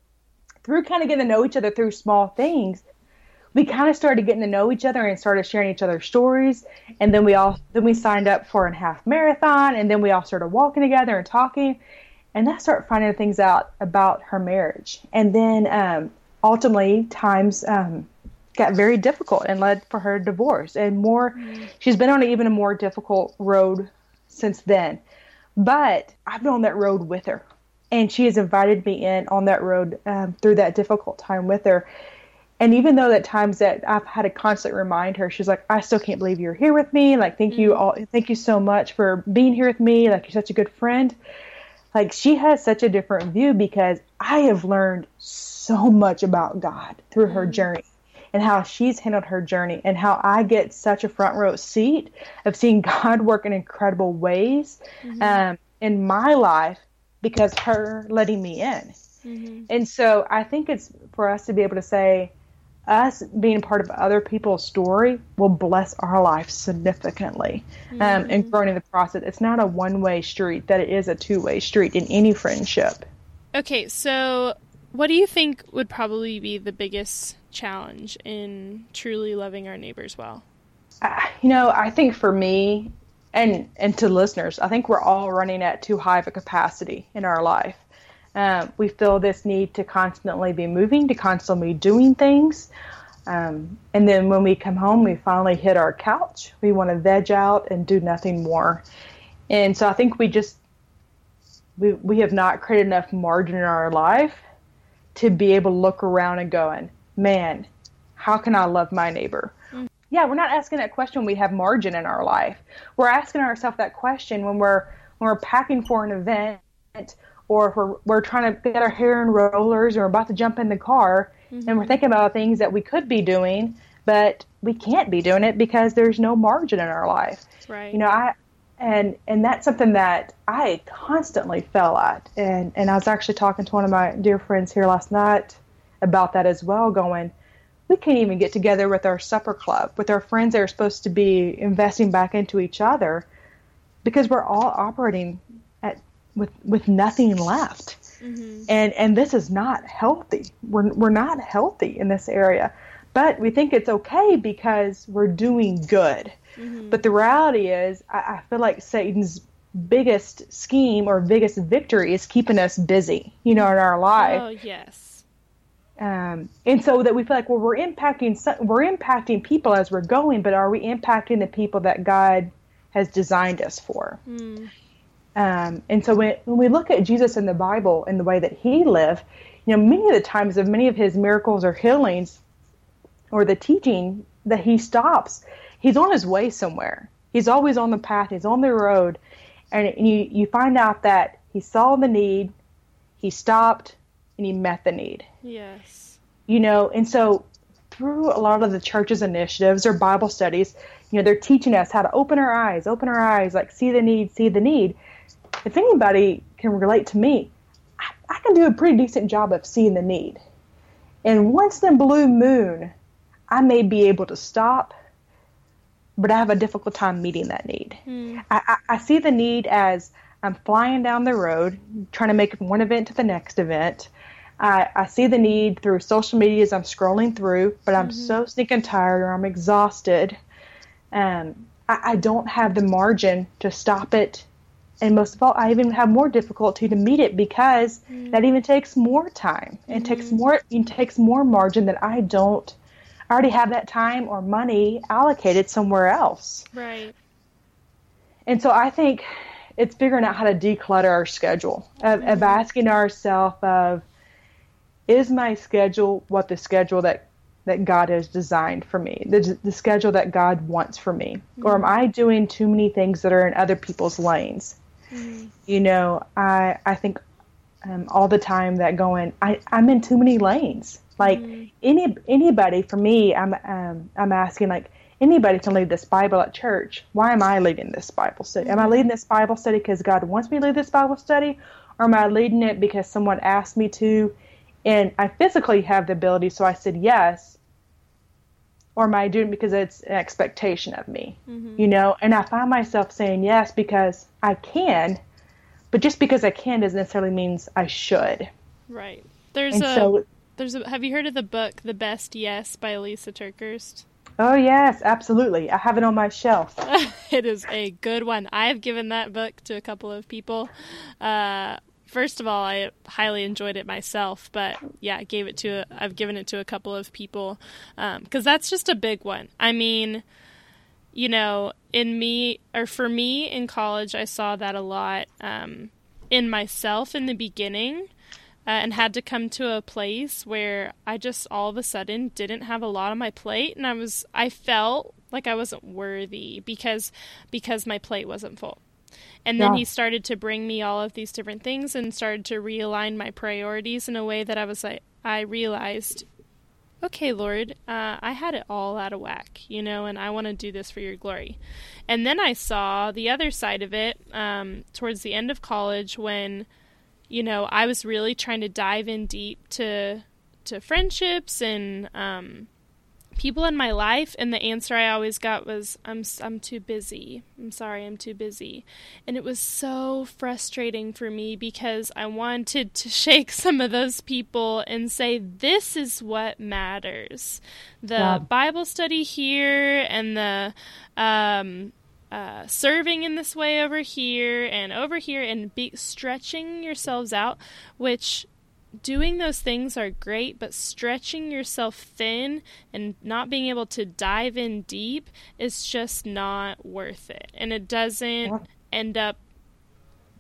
[SPEAKER 2] through kind of getting to know each other through small things, we kind of started getting to know each other and started sharing each other's stories. And then we all then we signed up for a half marathon, and then we all started walking together and talking. And I started finding things out about her marriage. And then um, ultimately, times um, got very difficult and led for her divorce. And more, mm-hmm. she's been on even a more difficult road since then. But I've been on that road with her and she has invited me in on that road um, through that difficult time with her. And even though at times that I've had to constantly remind her, she's like, "I still can't believe you're here with me. Like, thank you mm-hmm. all, thank you so much for being here with me. Like, you're such a good friend." Like, she has such a different view because I have learned so much about God through her mm-hmm. journey and how she's handled her journey and how I get such a front row seat of seeing God work in incredible ways um, in my life because her letting me in. And so I think it's for us to be able to say, us being part of other people's story will bless our life significantly um, and growing in the process. It's not a one way street, that it is a two way street in any friendship.
[SPEAKER 1] Okay, so what do you think would probably be the biggest challenge in truly loving our neighbors well?
[SPEAKER 2] Uh, you know, I think for me and and to listeners, I think we're all running at too high of a capacity in our life. Um, we feel this need to constantly be moving, to constantly doing things. Um, and then when we come home, we finally hit our couch. We want to veg out and do nothing more. And so I think we just we we have not created enough margin in our life to be able to look around and going, man, how can I love my neighbor? Mm-hmm. Yeah, we're not asking that question when we have margin in our life. We're asking ourselves that question when we're when we're packing for an event or if we're, we're trying to get our hair in rollers or we're about to jump in the car mm-hmm. and we're thinking about things that we could be doing, but we can't be doing it because there's no margin in our life.
[SPEAKER 1] Right.
[SPEAKER 2] You know, I and and that's something that I constantly fell at. And and I was actually talking to one of my dear friends here last night about that as well, going, we can't even get together with our supper club, with our friends that are supposed to be investing back into each other, because we're all operating at with with nothing left. Mm-hmm. And and this is not healthy. We're we're not healthy in this area. But we think it's okay because we're doing good. Mm-hmm. But the reality is I, I feel like Satan's biggest scheme or biggest victory is keeping us busy, you know, in our life.
[SPEAKER 1] Oh yes.
[SPEAKER 2] Um, and so that we feel like well we're impacting we're impacting people as we're going, but are we impacting the people that God has designed us for? Mm. Um, and so when, when we look at Jesus in the Bible and the way that he lived, you know, many of the times of many of his miracles or healings or the teaching that he stops, he's on his way somewhere. He's always on the path. He's on the road, and you you find out that he saw the need, he stopped, and he met the need.
[SPEAKER 1] Yes.
[SPEAKER 2] You know, and so through a lot of the church's initiatives or Bible studies, you know, they're teaching us how to open our eyes, open our eyes, like see the need, see the need if anybody can relate to me, I, I can do a pretty decent job of seeing the need. And once in a blue moon, I may be able to stop, but I have a difficult time meeting that need. Mm. I, I, I see the need as I'm flying down the road, trying to make one event to the next event. I, I see the need through social media as I'm scrolling through, but I'm mm-hmm. so stinking tired or I'm exhausted. Um, I, I don't have the margin to stop it and most of all, I even have more difficulty to meet it because mm. that even takes more time. It mm. takes more. It takes more margin that I don't. I already have that time or money allocated somewhere else.
[SPEAKER 1] Right.
[SPEAKER 2] And so I think it's figuring out how to declutter our schedule of, of asking ourselves of, is my schedule what the schedule that that God has designed for me, the, the schedule that God wants for me? Mm-hmm. Or am I doing too many things that are in other people's lanes? Mm-hmm. You know, I I think um, all the time that going, I I'm in too many lanes. Like mm-hmm. any anybody for me, I'm um, I'm asking like anybody can lead this Bible at church. Why am I leading this Bible study? Am I mm-hmm. leading this Bible study because God wants me to lead this Bible study, or am I leading it because someone asked me to? And I physically have the ability, so I said yes. Or am I doing it because it's an expectation of me? Mm-hmm. You know, and I find myself saying yes because I can, but just because I can doesn't necessarily means I should.
[SPEAKER 1] Right. There's and a so, there's a have you heard of the book The Best Yes by Lysa TerKeurst?
[SPEAKER 2] Oh yes, absolutely. I have it on my shelf.
[SPEAKER 1] it is a good one. I have given that book to a couple of people. Uh, first of all, I highly enjoyed it myself, but yeah, I gave it to. i I've given it to a couple of people because um, that's just a big one. I mean, you know, in me or for me in college, I saw that a lot um, in myself in the beginning. Uh, and had to come to a place where I just all of a sudden didn't have a lot on my plate and I was I felt like I wasn't worthy because because my plate wasn't full. And then yeah. he started to bring me all of these different things and started to realign my priorities in a way that I was like I realized okay, Lord, uh, I had it all out of whack, you know, and I want to do this for your glory. And then I saw the other side of it um, towards the end of college when, you know, I was really trying to dive in deep to to friendships and um, people in my life and the answer I always got was I'm I'm too busy. I'm sorry, I'm too busy. And it was so frustrating for me because I wanted to shake some of those people and say this is what matters. The yeah. Bible study here and the um uh, serving in this way over here and over here and be stretching yourselves out, which doing those things are great, but stretching yourself thin and not being able to dive in deep is just not worth it. And it doesn't end up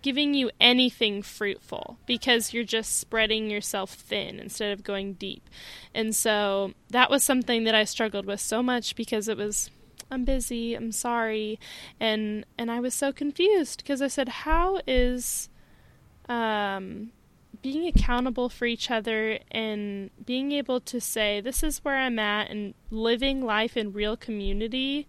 [SPEAKER 1] giving you anything fruitful because you're just spreading yourself thin instead of going deep. And so that was something that I struggled with so much because it was I'm busy, I'm sorry. And and I was so confused because I said how is um being accountable for each other and being able to say, this is where I'm at, and living life in real community,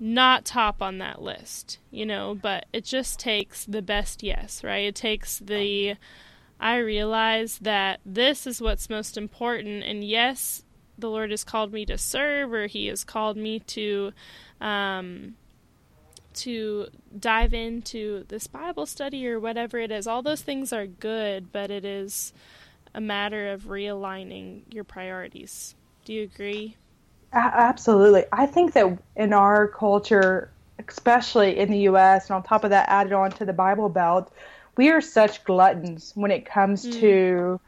[SPEAKER 1] not top on that list, you know, but it just takes the best yes, right? It takes the, I realize that this is what's most important, and yes, the Lord has called me to serve or He has called me to um, to dive into this Bible study or whatever it is. All those things are good, but it is a matter of realigning your priorities. Do you agree?
[SPEAKER 2] Absolutely. I think that in our culture, especially in the U.S., and on top of that, added on to the Bible Belt, we are such gluttons when it comes mm. to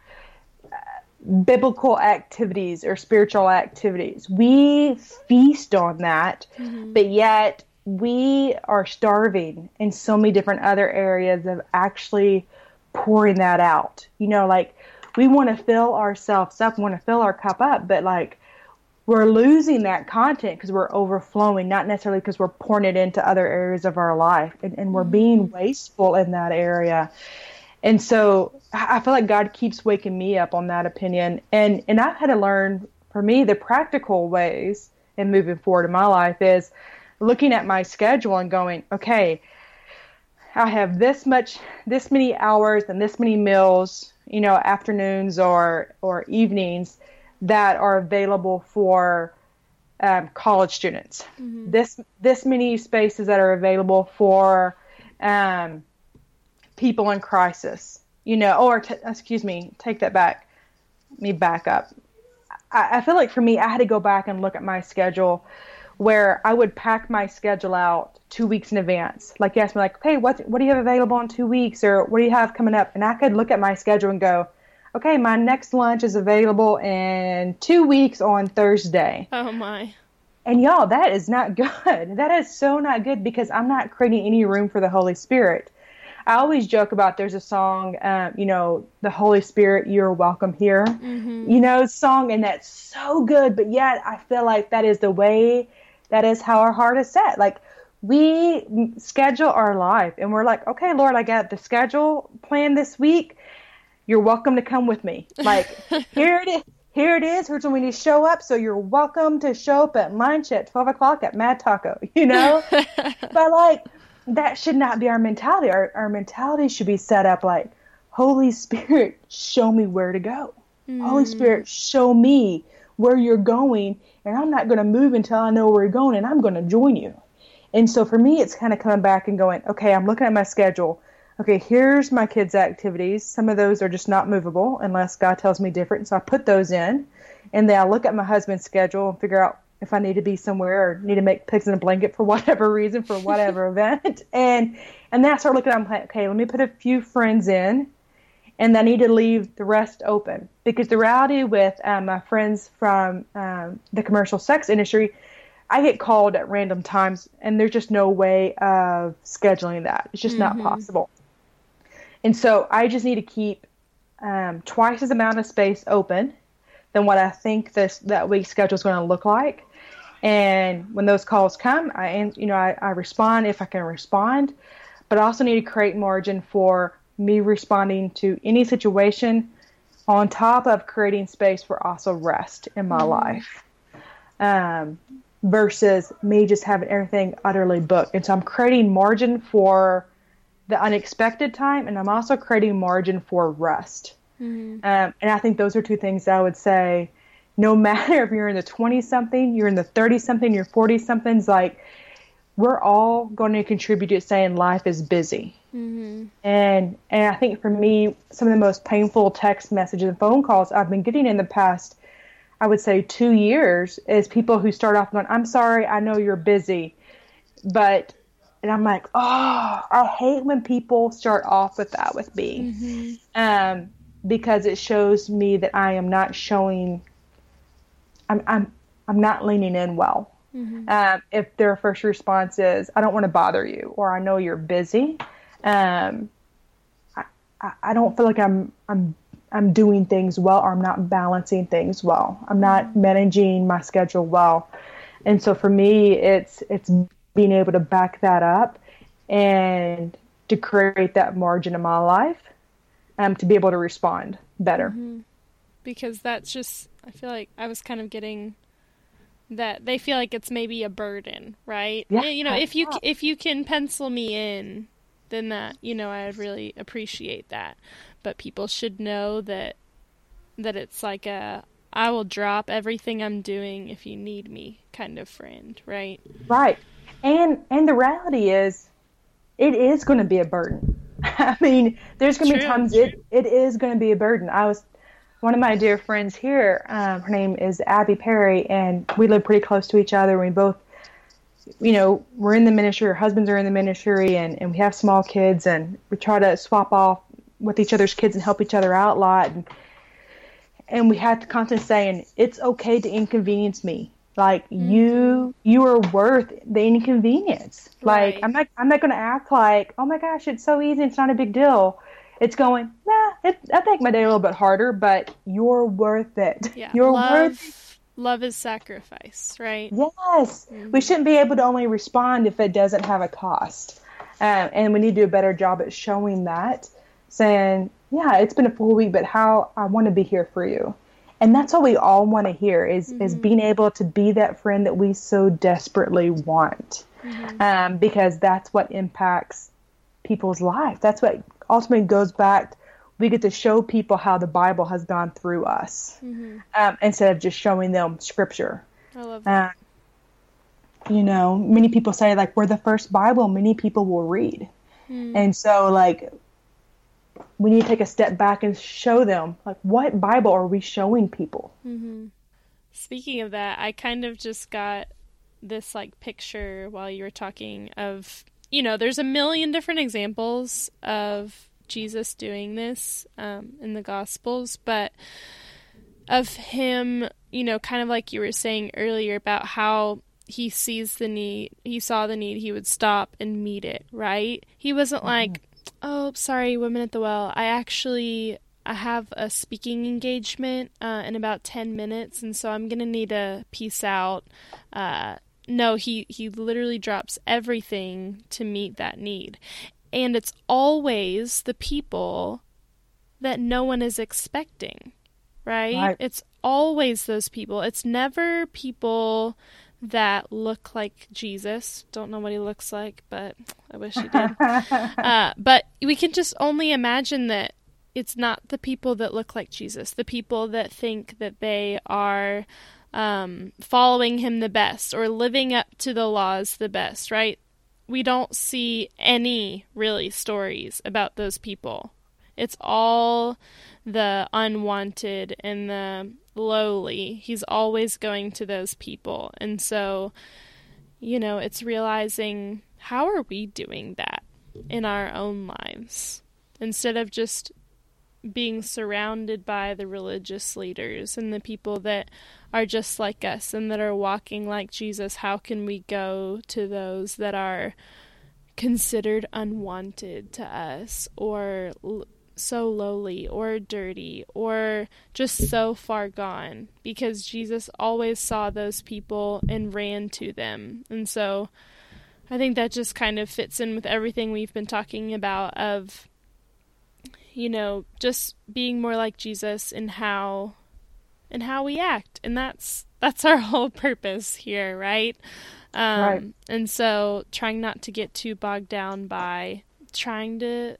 [SPEAKER 2] biblical activities or spiritual activities. We feast on that, mm-hmm. but yet we are starving in so many different other areas of actually pouring that out. You know, like we want to fill ourselves up, want to fill our cup up, but like we're losing that content because we're overflowing, not necessarily because we're pouring it into other areas of our life, and, and we're being mm-hmm. wasteful in that area. And so I feel like God keeps waking me up on that opinion, and and I've had to learn for me the practical ways in moving forward in my life is looking at my schedule and going, okay, I have this much, this many hours and this many meals, you know, afternoons or or evenings that are available for um, college students. Mm-hmm. This this many spaces that are available for um, people in crisis. You know, or t- excuse me, take that back. Let me back up. I, I feel like for me, I had to go back and look at my schedule where I would pack my schedule out two weeks in advance. Like you asked me, like, hey, what what do you have available in two weeks, or what do you have coming up? And I could look at my schedule and go, okay, my next lunch is available in two weeks on Thursday.
[SPEAKER 1] Oh my.
[SPEAKER 2] And y'all, that is not good. That is so not good because I'm not creating any room for the Holy Spirit. I always joke about there's a song, um, you know, the Holy Spirit, you're welcome here, mm-hmm. you know, song, and that's so good. But yet, I feel like that is the way, that is how our heart is set. Like we schedule our life, and we're like, okay, Lord, I got the schedule planned this week you're welcome to come with me. Like here it is. Here it is. Here's when we need to show up. So you're welcome to show up at lunch at 12 o'clock at Mad Taco, you know? but like, that should not be our mentality. Our, our mentality should be set up like, Holy Spirit, show me where to go. Mm. Holy Spirit, show me where you're going. And I'm not going to move until I know where you're going and I'm going to join you. And so for me, it's kind of coming back and going, okay, I'm looking at my schedule okay, here's my kids' activities. Some of those are just not movable unless God tells me different. So I put those in. And then I look at my husband's schedule and figure out if I need to be somewhere or need to make pigs in a blanket for whatever reason, for whatever event. And and then I start looking at I'm like, okay, let me put a few friends in and I need to leave the rest open. Because the reality with um, my friends from um, the commercial sex industry, I get called at random times, and there's just no way of scheduling that. It's just mm-hmm. not possible. And so I just need to keep um, twice as amount of space open than what I think this that week's schedule is going to look like. And when those calls come, I you know I, I respond if I can respond, but I also need to create margin for me responding to any situation on top of creating space for also rest in my mm-hmm. life. Um, versus me just having everything utterly booked. And so I'm creating margin for the unexpected time, and I'm also creating margin for rest. Mm-hmm. Um, and I think those are two things I would say. No matter if you're in the 20 something, you're in the 30 something, you're 40 somethings, like we're all going to contribute to saying life is busy. Mm-hmm. And and I think for me, some of the most painful text messages and phone calls I've been getting in the past, I would say two years, is people who start off going, "I'm sorry, I know you're busy, but and I'm like, oh, I hate when people start off with that with me, mm-hmm. um, because it shows me that I am not showing, I'm I'm I'm not leaning in well. Mm-hmm. Um, if their first response is, I don't want to bother you, or I know you're busy, um, I, I, don't feel like I'm I'm I'm doing things well, or I'm not balancing things well. I'm not mm-hmm. managing my schedule well, and so for me, it's it's being able to back that up and to create that margin in my life um, to be able to respond better. Mm-hmm.
[SPEAKER 1] Because that's just, I feel like I was kind of getting that they feel like it's maybe a burden, right? Yeah. You know, if you if you can pencil me in, then that you know I would really appreciate that. But people should know that that it's like a I will drop everything I'm doing if you need me kind of friend, right?
[SPEAKER 2] Right. And and the reality is it is going to be a burden. I mean, there's going to be times it, it is going to be a burden. I was one of my dear friends here. Um, her name is Abby Perry, and we live pretty close to each other. We both, you know, we're in the ministry. Our husbands are in the ministry, and and we have small kids, and we try to swap off with each other's kids and help each other out a lot. And, and we had to constantly saying, "It's okay to inconvenience me." Like mm-hmm. you, you are worth the inconvenience. Right. Like I'm not, I'm not going to act like, oh my gosh, it's so easy. It's not a big deal. It's going, nah. It, I make my day a little bit harder, but you're worth it.
[SPEAKER 1] Yeah.
[SPEAKER 2] You're
[SPEAKER 1] love, worth. Love is sacrifice, right?
[SPEAKER 2] Yes. Mm-hmm. We shouldn't be able to only respond if it doesn't have a cost, um, and we need to do a better job at showing that, saying, yeah, it's been a full week, but how I want to be here for you and that's what we all want to hear is mm-hmm. is being able to be that friend that we so desperately want mm-hmm. um, because that's what impacts people's life that's what ultimately goes back we get to show people how the bible has gone through us mm-hmm. um, instead of just showing them scripture
[SPEAKER 1] i love that
[SPEAKER 2] uh, you know many people say like we're the first bible many people will read mm. and so like we need to take a step back and show them like what bible are we showing people
[SPEAKER 1] mm-hmm. speaking of that i kind of just got this like picture while you were talking of you know there's a million different examples of jesus doing this um, in the gospels but of him you know kind of like you were saying earlier about how he sees the need he saw the need he would stop and meet it right he wasn't mm-hmm. like Oh, sorry, women at the well. I actually I have a speaking engagement uh, in about ten minutes, and so I'm gonna need to peace out. Uh, no, he he literally drops everything to meet that need, and it's always the people that no one is expecting, right? right. It's always those people. It's never people that look like Jesus. Don't know what he looks like, but I wish he did. uh, but we can just only imagine that it's not the people that look like Jesus, the people that think that they are um, following him the best or living up to the laws the best, right? We don't see any really stories about those people. It's all the unwanted and the lowly. He's always going to those people. And so, you know, it's realizing how are we doing that in our own lives instead of just being surrounded by the religious leaders and the people that are just like us and that are walking like Jesus, how can we go to those that are considered unwanted to us or so lowly or dirty or just so far gone because Jesus always saw those people and ran to them. And so I think that just kind of fits in with everything we've been talking about of you know, just being more like Jesus in how and how we act. And that's that's our whole purpose here, right? Um, right. and so trying not to get too bogged down by trying to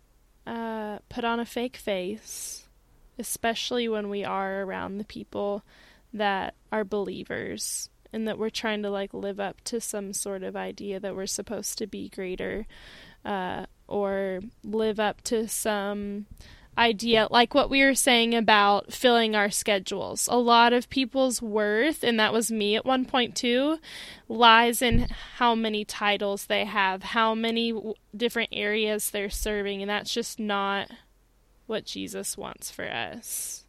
[SPEAKER 1] uh, put on a fake face, especially when we are around the people that are believers and that we're trying to like live up to some sort of idea that we're supposed to be greater uh, or live up to some idea like what we were saying about filling our schedules. A lot of people's worth and that was me at one point too lies in how many titles they have how many w- different areas they're serving and that's just not what jesus wants for us.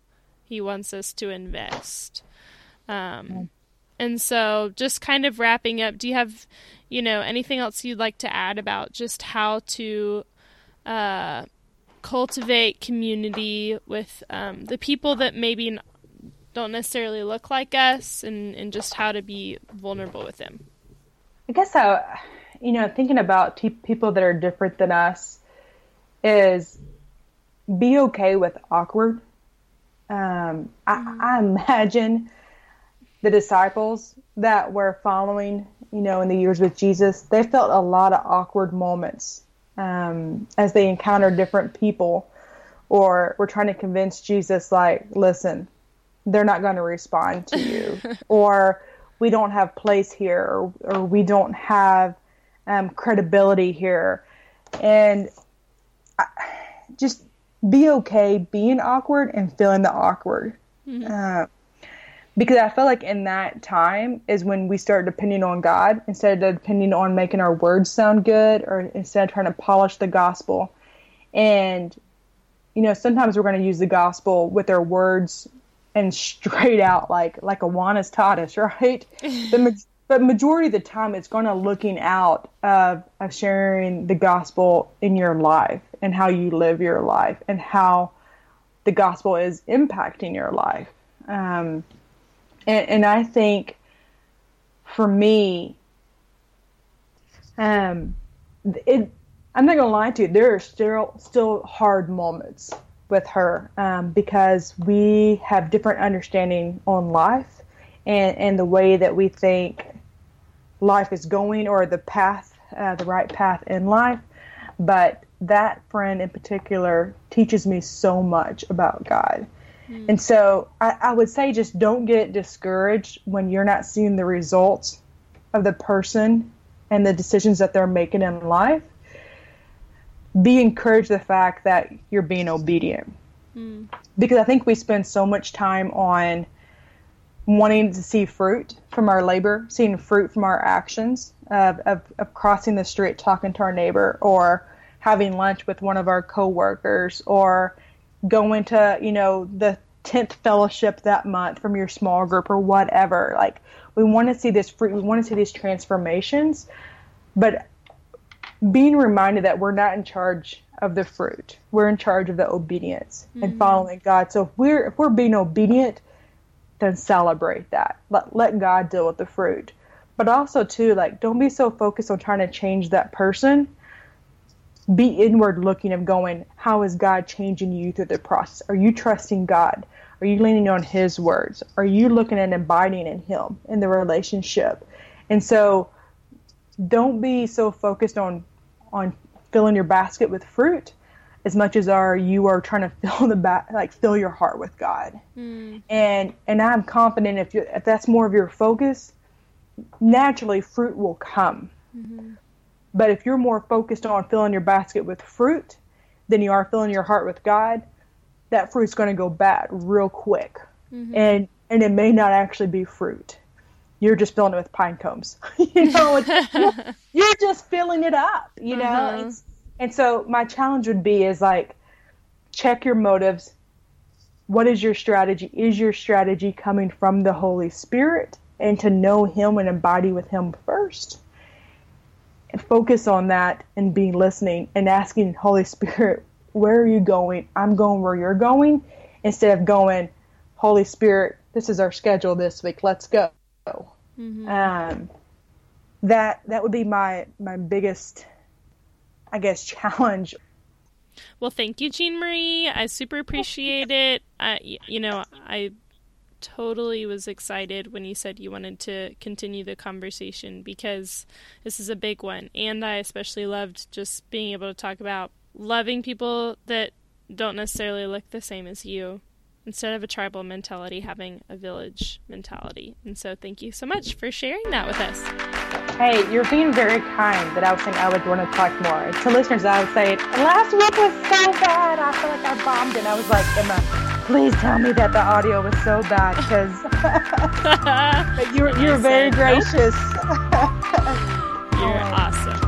[SPEAKER 1] He wants us to invest. Um, and so just kind of wrapping up do you have you know anything else you'd like to add about just how to uh, cultivate community with um, the people that maybe don't necessarily look like us and, and just how to be vulnerable with them.
[SPEAKER 2] I guess how, you know, thinking about t- people that are different than us is be okay with awkward. Um, mm-hmm. I, I imagine the disciples that were following, you know, in the years with Jesus, they felt a lot of awkward moments um, as they encountered different people or we're trying to convince Jesus, like, listen, they're not going to respond to you, or we don't have place here, or, or we don't have um, credibility here, and I, just be okay being awkward and feeling the awkward. Mm-hmm. Uh, because I feel like in that time is when we start depending on God instead of depending on making our words sound good or instead of trying to polish the gospel. And, you know, sometimes we're going to use the gospel with our words and straight out like like Awana's taught us, right? but, but majority of the time it's going to looking out of, of sharing the gospel in your life and how you live your life and how the gospel is impacting your life. Um, and, and I think for me, um, it, I'm not gonna lie to you. There are still still hard moments with her um, because we have different understanding on life and and the way that we think life is going or the path, uh, the right path in life. But that friend in particular teaches me so much about God Mm. And so I, I would say just don't get discouraged when you're not seeing the results of the person and the decisions that they're making in life. Be encouraged the fact that you're being obedient. Mm. Because I think we spend so much time on wanting to see fruit from our labor, seeing fruit from our actions of, of, of crossing the street, talking to our neighbor, or having lunch with one of our coworkers, or going to you know the 10th fellowship that month from your small group or whatever. Like we want to see this fruit we want to see these transformations but being reminded that we're not in charge of the fruit. We're in charge of the obedience mm-hmm. and following god. So if we're if we're being obedient then celebrate that. Let, let god deal with the fruit. But also too like don't be so focused on trying to change that person be inward looking of going, how is God changing you through the process? Are you trusting God? Are you leaning on His words? Are you looking and abiding in Him in the relationship? And so, don't be so focused on on filling your basket with fruit as much as are you are trying to fill the ba- like fill your heart with God. Mm. And and I'm confident if you if that's more of your focus, naturally fruit will come. Mm-hmm. But if you're more focused on filling your basket with fruit than you are filling your heart with God, that fruit's going to go bad real quick. Mm-hmm. And and it may not actually be fruit. You're just filling it with pine cones. you know, you're, you're, just filling it up, you know? Uh-huh. And so my challenge would be is like check your motives. What is your strategy? Is your strategy coming from the Holy Spirit and to know him and embody with him first? Focus on that and be listening and asking Holy Spirit, where are you going? I'm going where you're going, instead of going, Holy Spirit, this is our schedule this week. Let's go. Mm-hmm. Um, that that would be my my biggest, I guess, challenge.
[SPEAKER 1] Well, thank you, Jean Marie. I super appreciate it. I, you know, I totally was excited when you said you wanted to continue the conversation because this is a big one. And I especially loved just being able to talk about loving people that don't necessarily look the same as you. Instead of a tribal mentality, having a village mentality. And so, thank you so much for sharing that with us.
[SPEAKER 2] Hey, you're being very kind that I was saying I would want to talk more. To listeners, I would say, last week was so bad. I feel like I bombed. And I was like, Emma, Please tell me that the audio was so bad because you're you're very gracious. You're awesome.